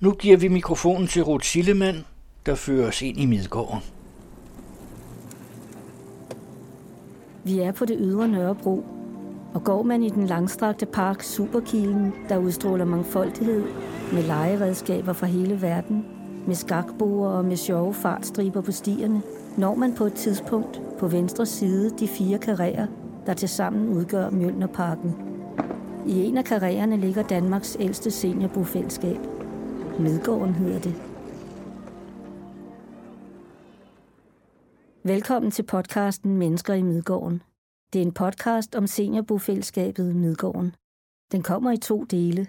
Nu giver vi mikrofonen til Ruth Sillemann, der fører os ind i Midgården. Vi er på det ydre Nørrebro, og går man i den langstrakte park Superkilen, der udstråler mangfoldighed med legeredskaber fra hele verden, med skakboer og med sjove fartstriber på stierne, når man på et tidspunkt på venstre side de fire karrierer, der tilsammen udgør Mjølnerparken. I en af karriererne ligger Danmarks ældste seniorbofællesskab. Midgården hedder det. Velkommen til podcasten Mennesker i Midgården. Det er en podcast om seniorbofællesskabet Midgården. Den kommer i to dele.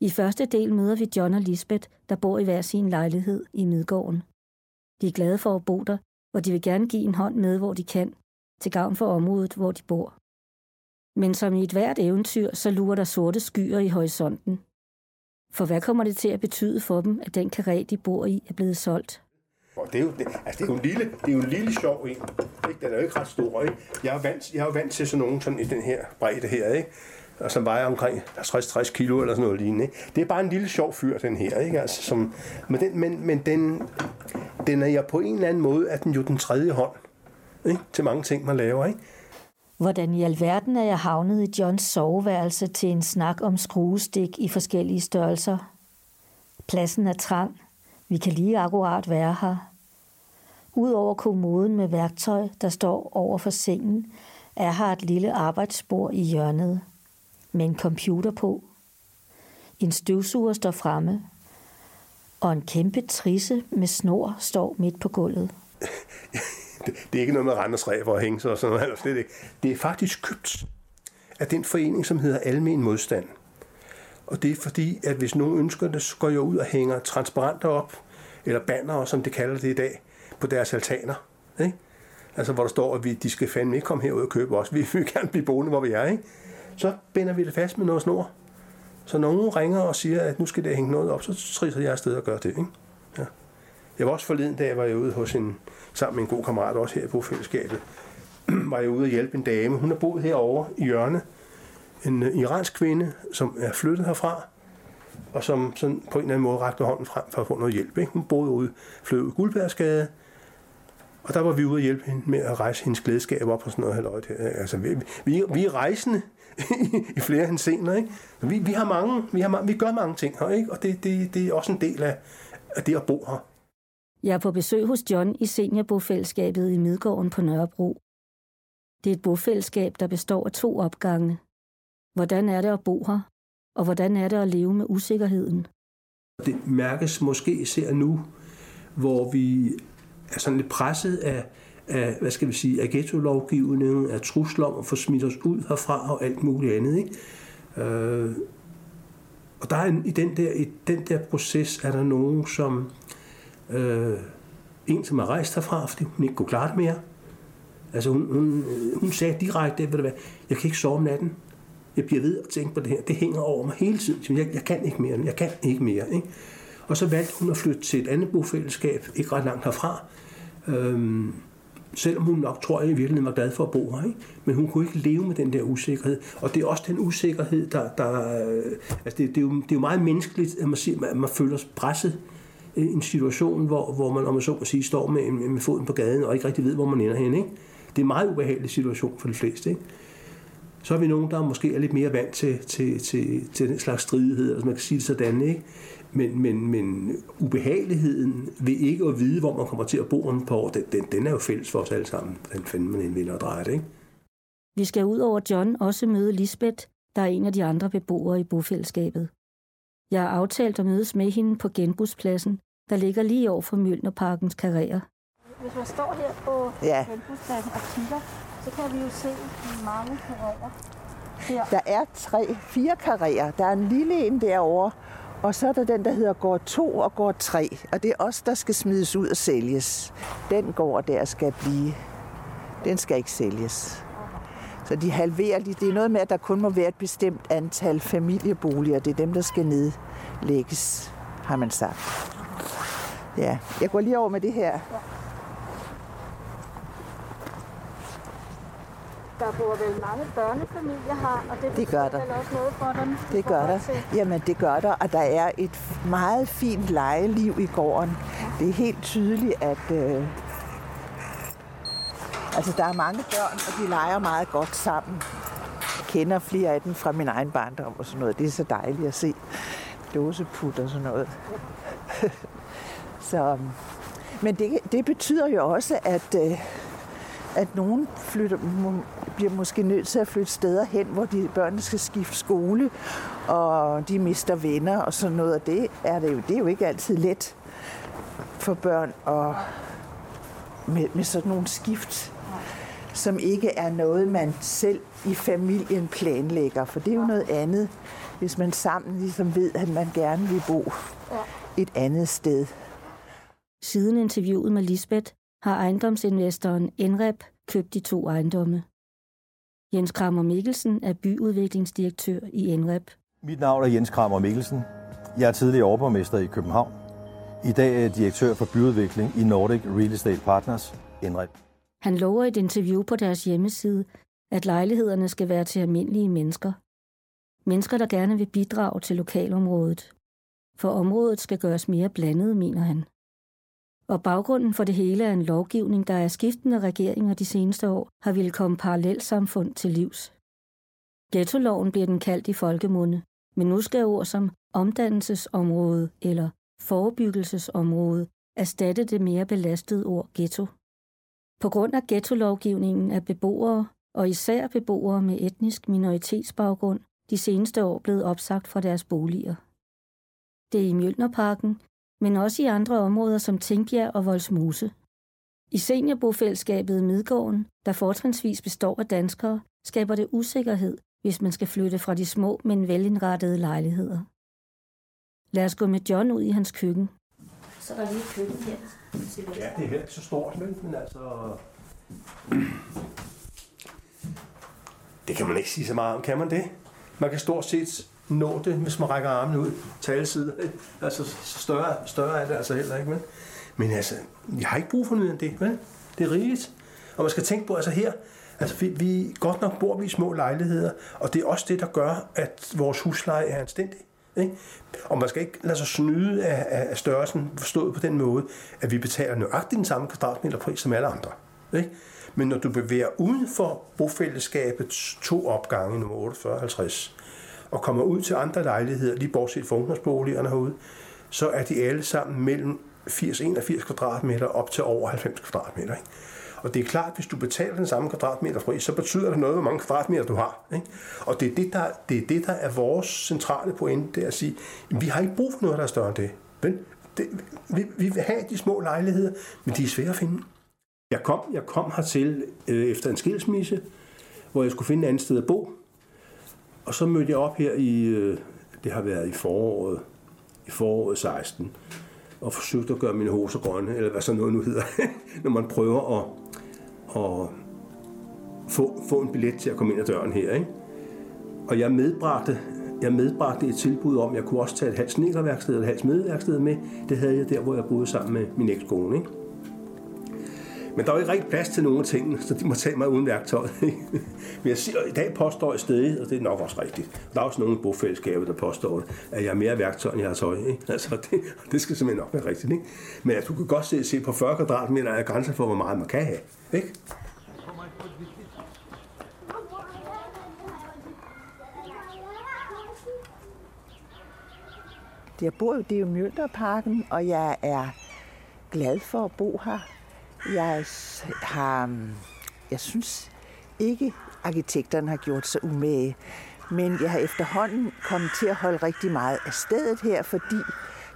I første del møder vi John og Lisbeth, der bor i hver sin lejlighed i Midgården. De er glade for at bo der, og de vil gerne give en hånd med, hvor de kan, til gavn for området, hvor de bor. Men som i et hvert eventyr, så lurer der sorte skyer i horisonten. For hvad kommer det til at betyde for dem, at den karé, de bor i, er blevet solgt? Og det er jo, det, altså det er jo en lille, det er jo en lille sjov en. Ikke? Den er jo ikke ret stor. Ikke? Jeg, er vant, jeg er jo vant til sådan nogen sådan i den her bredde her, ikke? og som vejer omkring 60-60 kilo eller sådan noget lignende. Ikke? Det er bare en lille sjov fyr, den her. Ikke? Altså, som, men den, men, men den, den er jeg på en eller anden måde, at den jo den tredje hånd ikke? til mange ting, man laver. Ikke? Hvordan i alverden er jeg havnet i Johns soveværelse til en snak om skruestik i forskellige størrelser? Pladsen er trang. Vi kan lige akkurat være her. Udover kommoden med værktøj, der står over for sengen, er her et lille arbejdsbord i hjørnet med en computer på. En støvsuger står fremme, og en kæmpe trisse med snor står midt på gulvet. det, det er ikke noget med Randers Ræber og hænge og sådan noget, eller slet ikke. Det er faktisk købt af den forening, som hedder Almen Modstand. Og det er fordi, at hvis nogen ønsker det, så går jeg ud og hænger transparenter op, eller banner, som det kalder det i dag, på deres altaner. Ikke? Altså hvor der står, at vi, de skal fandme ikke komme herud og købe os. Vi vil gerne blive boende, hvor vi er. Ikke? Så binder vi det fast med noget snor. Så når nogen ringer og siger, at nu skal det hænge noget op, så trisser jeg afsted og gør det. Ikke? Jeg var også forleden dag, var jeg ude hos en, sammen med en god kammerat, også her i fællesskabet, var jeg ude og hjælpe en dame. Hun har boet herovre i hjørne. En øh, iransk kvinde, som er flyttet herfra, og som sådan på en eller anden måde rakte hånden frem for at få noget hjælp. Ikke? Hun boede ude, flød ud Guldbærsgade, og der var vi ude og hjælpe hende med at rejse hendes glædeskab op og sådan noget halvøjt. Altså, vi, vi, vi er rejsende i flere henseender, ikke? Vi, vi, har mange, vi, har, vi gør mange ting her, ikke? Og det, det, det er også en del af, af det at bo her. Jeg er på besøg hos John i seniorbofællesskabet i Midgården på Nørrebro. Det er et bofællesskab, der består af to opgange. Hvordan er det at bo her? Og hvordan er det at leve med usikkerheden? Det mærkes måske især nu, hvor vi er sådan lidt presset af, af hvad skal vi sige, af ghetto-lovgivningen, af trusler om at få smidt os ud herfra og alt muligt andet. Ikke? Øh, og der er en, i, den der, i den der proces er der nogen, som øh, en, som er rejst herfra, fordi hun ikke kunne klare det mere. Altså hun, hun, hun sagde direkte, ved du hvad, jeg kan ikke sove om natten. Jeg bliver ved at tænke på det her. Det hænger over mig hele tiden. Jeg, jeg kan ikke mere. Jeg kan ikke mere. Ikke? Og så valgte hun at flytte til et andet bofællesskab, ikke ret langt herfra. Øhm, selvom hun nok tror, jeg i virkeligheden var glad for at bo her. Ikke? Men hun kunne ikke leve med den der usikkerhed. Og det er også den usikkerhed, der... der øh, altså det, det, er jo, det er jo meget menneskeligt, at man, siger, at man føler sig presset Øh, Øh, en situation, hvor, hvor man, om man så må sige, står med, med foden på gaden og ikke rigtig ved, hvor man ender hen. Ikke? Det er en meget ubehagelig situation for de fleste. Ikke? Så er vi nogen, der måske er lidt mere vant til, til, til, til den slags stridighed, altså man kan sige det sådan, ikke? Men, men, men ubehageligheden ved ikke at vide, hvor man kommer til at bo om på år, den, den, den er jo fælles for os alle sammen. Den finder man en vinder og drejer det, ikke? Vi skal ud over John også møde Lisbeth, der er en af de andre beboere i bofællesskabet. Jeg har aftalt at mødes med hende på genbrugspladsen, der ligger lige over for Mjølnerparkens karriere. Hvis man står her på ja. og kigger, så kan vi jo se mange karriere. Her. Der er tre, fire karrierer. Der er en lille en derovre, og så er der den, der hedder gård 2 og gård 3. Og det er os, der skal smides ud og sælges. Den gård der skal blive. Den skal ikke sælges. Så de halverer lige. Det er noget med, at der kun må være et bestemt antal familieboliger. Det er dem, der skal nedlægges, har man sagt. Ja, jeg går lige over med det her. der bor vel mange børnefamilier her, og det, det gør der. også noget for dem? Det gør der. Jamen, det gør der, og der er et meget fint legeliv i gården. Det er helt tydeligt, at øh, altså, der er mange børn, og de leger meget godt sammen. Jeg kender flere af dem fra min egen barndom og sådan noget. Det er så dejligt at se dåseput og sådan noget. Så, men det, det betyder jo også, at, øh, at nogen flytter, må, bliver måske nødt til at flytte steder hen, hvor de børnene skal skifte skole, og de mister venner og sådan noget. Og det er, det jo, det er jo ikke altid let for børn og med, med sådan nogle skift, som ikke er noget, man selv i familien planlægger. For det er jo noget andet, hvis man sammen ligesom ved, at man gerne vil bo et andet sted. Siden interviewet med Lisbeth har ejendomsinvestoren Enrep købt de to ejendomme. Jens Krammer Mikkelsen er byudviklingsdirektør i Enrep. Mit navn er Jens Krammer Mikkelsen. Jeg er tidligere overborgmester i København. I dag er jeg direktør for byudvikling i Nordic Real Estate Partners, Enrep. Han lover et interview på deres hjemmeside, at lejlighederne skal være til almindelige mennesker. Mennesker, der gerne vil bidrage til lokalområdet. For området skal gøres mere blandet, mener han. Og baggrunden for det hele er en lovgivning, der er skiftende regeringer de seneste år har ville komme parallelsamfund til livs. Ghettoloven bliver den kaldt i folkemunde, men nu skal ord som omdannelsesområde eller forebyggelsesområde erstatte det mere belastede ord ghetto. På grund af ghetto-lovgivningen er beboere, og især beboere med etnisk minoritetsbaggrund, de seneste år blevet opsagt fra deres boliger. Det er i Mjølnerparken, men også i andre områder som Tingbjerg og Voldsmose. I seniorbofællesskabet Midgården, der fortrinsvis består af danskere, skaber det usikkerhed, hvis man skal flytte fra de små, men velindrettede lejligheder. Lad os gå med John ud i hans køkken. Så er der lige et køkken her. Ja, det er heller ikke så stort, men, men altså... Det kan man ikke sige så meget om, kan man det? Man kan stort set nå det, hvis man rækker armen ud til alle sider. Altså, større, større er det altså heller ikke, men, men altså, jeg har ikke brug for noget end det, vel? Det er rigeligt. Og man skal tænke på, altså her, altså vi, vi godt nok bor vi i små lejligheder, og det er også det, der gør, at vores husleje er anstændig. Ikke? Og man skal ikke lade sig snyde af, af størrelsen, forstået på den måde, at vi betaler nøjagtigt den samme kvadratmeterpris som alle andre. Ikke? Men når du bevæger uden for bofællesskabets to opgange, nummer 48 50, og kommer ud til andre lejligheder, lige bortset fra ungdomsboligerne herude, så er de alle sammen mellem 80-81 kvadratmeter op til over 90 kvadratmeter. Ikke? Og det er klart, at hvis du betaler den samme kvadratmeterpris, så betyder det noget, hvor mange kvadratmeter du har. Ikke? Og det er det, der, det er det, der er vores centrale pointe, det er at sige, at vi har ikke brug for noget, der er større end det. Men det vi, vi vil have de små lejligheder, men de er svære at finde. Jeg kom, jeg kom hertil øh, efter en skilsmisse, hvor jeg skulle finde et andet sted at bo. Og så mødte jeg op her i, øh, det har været i foråret, i foråret 16, og forsøgte at gøre mine hoser grønne, eller hvad så noget nu hedder, når man prøver at, at få, få en billet til at komme ind ad døren her. Ikke? Og jeg medbragte, jeg medbragte et tilbud om, at jeg kunne også tage et halvt snekerværksted eller et halvt smedeværksted med. Det havde jeg der, hvor jeg boede sammen med min ekskone. Ikke? Men der er jo ikke rigtig plads til nogen af tingene, så de må tage mig uden værktøj. Men jeg siger, i dag påstår jeg stadig, og det er nok også rigtigt. Der er også nogle bofællesskaber, der påstår, at jeg er mere værktøj, end jeg har tøj. Ikke? Altså, det, det skal simpelthen nok være rigtigt. Ikke? Men at du kan godt se, se på 40 kvadratmeter er grænser for, hvor meget man kan have. Ikke? Jeg bor jo, det er jo Mjølterparken, og jeg er glad for at bo her. Jeg har, mm, jeg synes ikke, arkitekterne har gjort sig umage, men jeg har efterhånden kommet til at holde rigtig meget af stedet her, fordi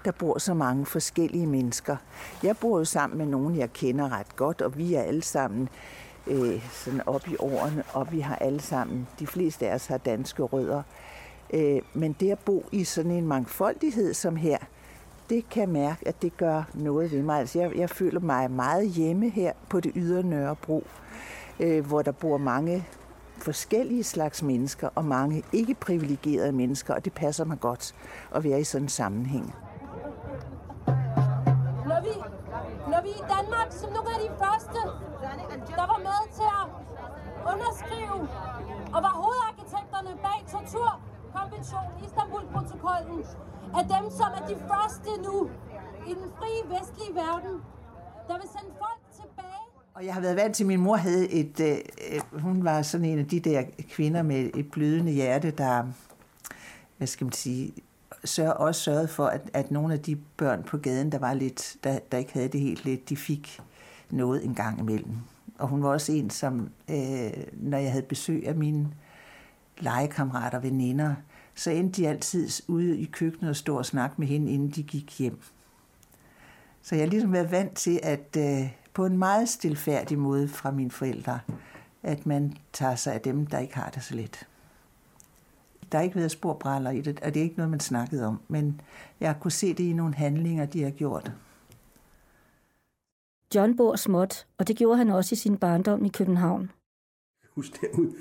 der bor så mange forskellige mennesker. Jeg bor jo sammen med nogen, jeg kender ret godt, og vi er alle sammen øh, sådan op i årene, og vi har alle sammen, de fleste af os har danske rødder. Øh, men det at bo i sådan en mangfoldighed som her, det kan jeg mærke, at det gør noget ved mig. Altså jeg, jeg føler mig meget hjemme her på det ydre Nørrebro, øh, hvor der bor mange forskellige slags mennesker og mange ikke privilegerede mennesker, og det passer mig godt at være i sådan en sammenhæng. Når vi, når vi i Danmark som nogle af de første, der var med til at underskrive og var hovedarkitekterne bag torturkonventionen, Istanbul-protokollen, er dem, som er de første nu i den frie vestlige verden, der vil sende folk tilbage. Og jeg har været vant til, at min mor havde et... Øh, øh, hun var sådan en af de der kvinder med et blødende hjerte, der, hvad skal man sige, sørg, også sørgede for, at, at nogle af de børn på gaden, der var lidt, der, der ikke havde det helt lidt, de fik noget en gang imellem. Og hun var også en, som, øh, når jeg havde besøg af mine legekammerater og veninder, så endte de altid ude i køkkenet og stå og snakke med hende, inden de gik hjem. Så jeg har ligesom været vant til, at øh, på en meget stilfærdig måde fra mine forældre, at man tager sig af dem, der ikke har det så let. Der har ikke været sporbræller i det, og det er ikke noget, man snakkede om, men jeg kunne se det i nogle handlinger, de har gjort. John bor småt, og det gjorde han også i sin barndom i København. Husk derude,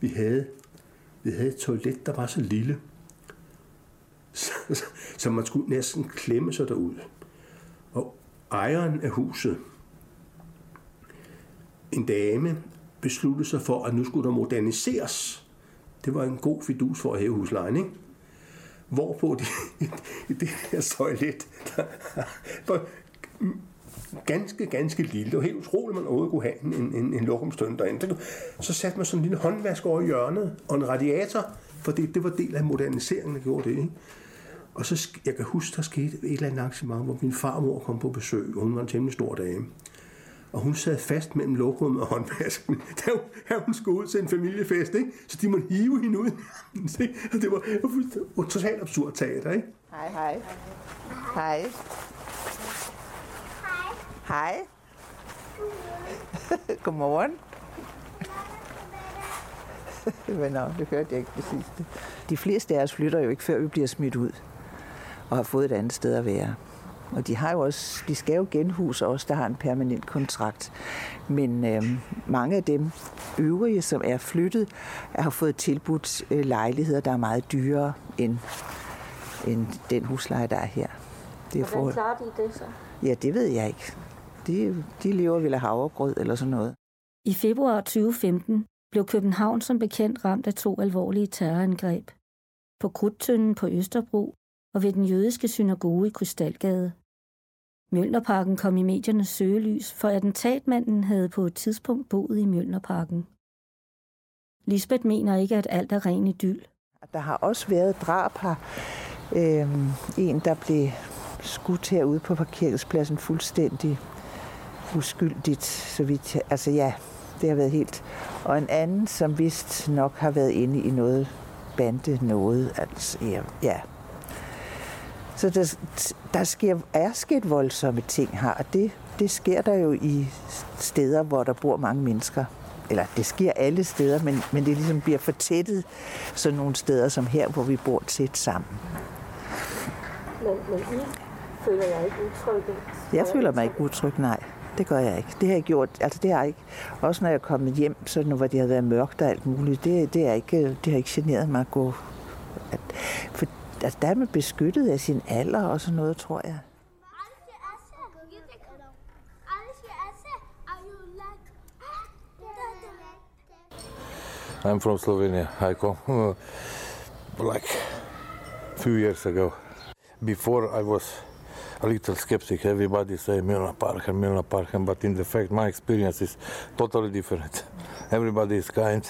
vi havde, vi havde et toilet, der var så lille, så, så, så man skulle næsten klemme sig derud. Og ejeren af huset, en dame, besluttede sig for, at nu skulle der moderniseres. Det var en god fidus for at hæve huslejen, ikke? Hvorpå det, det her toilet, der ganske, ganske lille. Det var helt utroligt, man overhovedet kunne have en, en, en lokumstønd derinde. Så satte man sådan en lille håndvask over hjørnet og en radiator, for det, det var del af moderniseringen, der gjorde det. Ikke? Og så, jeg kan huske, der skete et eller andet arrangement, hvor min farmor kom på besøg, og hun var en temmelig stor dame. Og hun sad fast mellem lokummet og håndvasken, da hun, da hun skulle ud til en familiefest, ikke? Så de måtte hive hende ud. og det var, det var totalt absurd teater, ikke? Hej, hej. Hej. Hej. Godmorgen. Men nå, det hørte jeg ikke præcis. De fleste af os flytter jo ikke, før vi bliver smidt ud og har fået et andet sted at være. Og de har jo også, de skal jo genhuse os, der har en permanent kontrakt. Men øh, mange af dem øvrige, som er flyttet, har fået tilbudt øh, lejligheder, der er meget dyrere end, end den husleje, der er her. Det er Hvordan klarer de det så? Ja, det ved jeg ikke. De, de lever af havregrød eller sådan noget. I februar 2015 blev København som bekendt ramt af to alvorlige terrorangreb. På Krudtønden på Østerbro og ved den jødiske synagoge i Krystalgade. Mjølnerparken kom i mediernes søgelys, for attentatmanden havde på et tidspunkt boet i Mjølnerparken. Lisbeth mener ikke, at alt er ren idyll. Der har også været drab her. Øhm, en, der blev skudt herude på parkeringspladsen fuldstændig uskyldigt, så vidt Altså ja, det har været helt. Og en anden, som vist nok har været inde i noget bande noget. Altså, ja, ja. Så der, der sker, er sket voldsomme ting her, og det, det sker der jo i steder, hvor der bor mange mennesker. Eller det sker alle steder, men, men det ligesom bliver fortættet sådan nogle steder som her, hvor vi bor tæt sammen. Men, men I føler jeg ikke utrygge? Jeg føler mig ikke utryg, nej. Det gør jeg ikke. Det har jeg gjort. Altså det har jeg ikke. Også når jeg er kommet hjem, så nu hvor det har været mørkt og alt muligt, det, det, er ikke, det har ikke generet mig at gå. At, for altså, der er man beskyttet af sin alder og sådan noget, tror jeg. I'm from Slovenia. I come uh, like few years ago. Before I was a little skeptic. Everybody say Milner Parken, Milner Parken, but in the fact, my experience is totally different. Everybody is kind.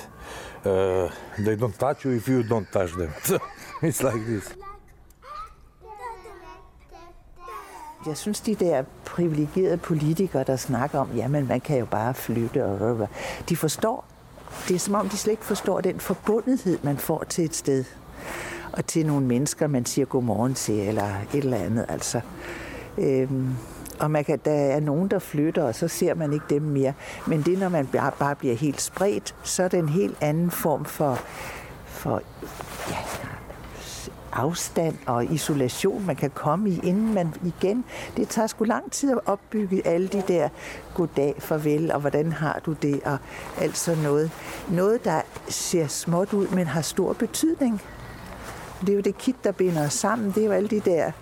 Uh, they don't touch you if you don't touch them. So it's like this. Jeg synes, de der privilegerede politikere, der snakker om, jamen man kan jo bare flytte, og de forstår. Det er som om, de slet ikke forstår den forbundethed, man får til et sted og til nogle mennesker, man siger godmorgen til, eller et eller andet. Altså. Øhm, og man kan, der er nogen, der flytter, og så ser man ikke dem mere. Men det, når man bare, bare bliver helt spredt, så er det en helt anden form for, for ja, afstand og isolation, man kan komme i, inden man igen... Det tager sgu lang tid at opbygge alle de der goddag, farvel, og hvordan har du det, og alt sådan noget. Noget, der ser småt ud, men har stor betydning. Det er jo det kit, der binder os sammen. Det er jo alle de der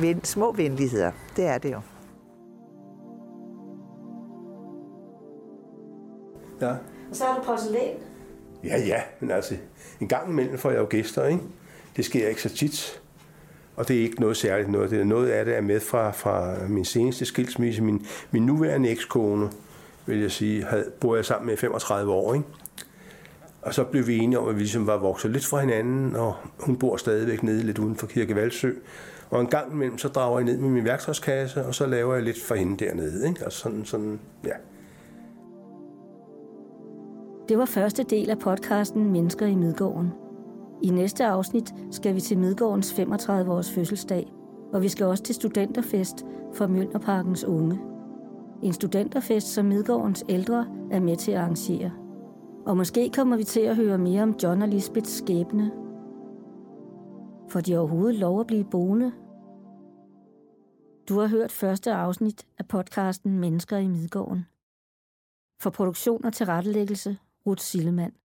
ven, små venligheder. Det er det jo. Der Og så har du porcelæn. Ja, ja, men altså, en gang imellem får jeg jo gæster, ikke? Det sker ikke så tit. Og det er ikke noget særligt noget. Det er noget af det er med fra, fra min seneste skilsmisse. Min, min nuværende ekskone, vil jeg sige, havde, bor jeg sammen med i 35 år, ikke? Og så blev vi enige om, at vi ligesom var vokset lidt fra hinanden, og hun bor stadigvæk nede lidt uden for Kirke Valsø. Og en gang imellem, så drager jeg ned med min værktøjskasse, og så laver jeg lidt for hende dernede. Ikke? Og sådan, sådan, ja. Det var første del af podcasten Mennesker i Midgården. I næste afsnit skal vi til Midgårdens 35-års fødselsdag, og vi skal også til studenterfest for Mjølnerparkens unge. En studenterfest, som Midgårdens ældre er med til at arrangere. Og måske kommer vi til at høre mere om John og Lisbeths skæbne. For de overhovedet lov at blive boende? Du har hørt første afsnit af podcasten Mennesker i Midgården. For produktion og tilrettelæggelse, Ruth Sillemann.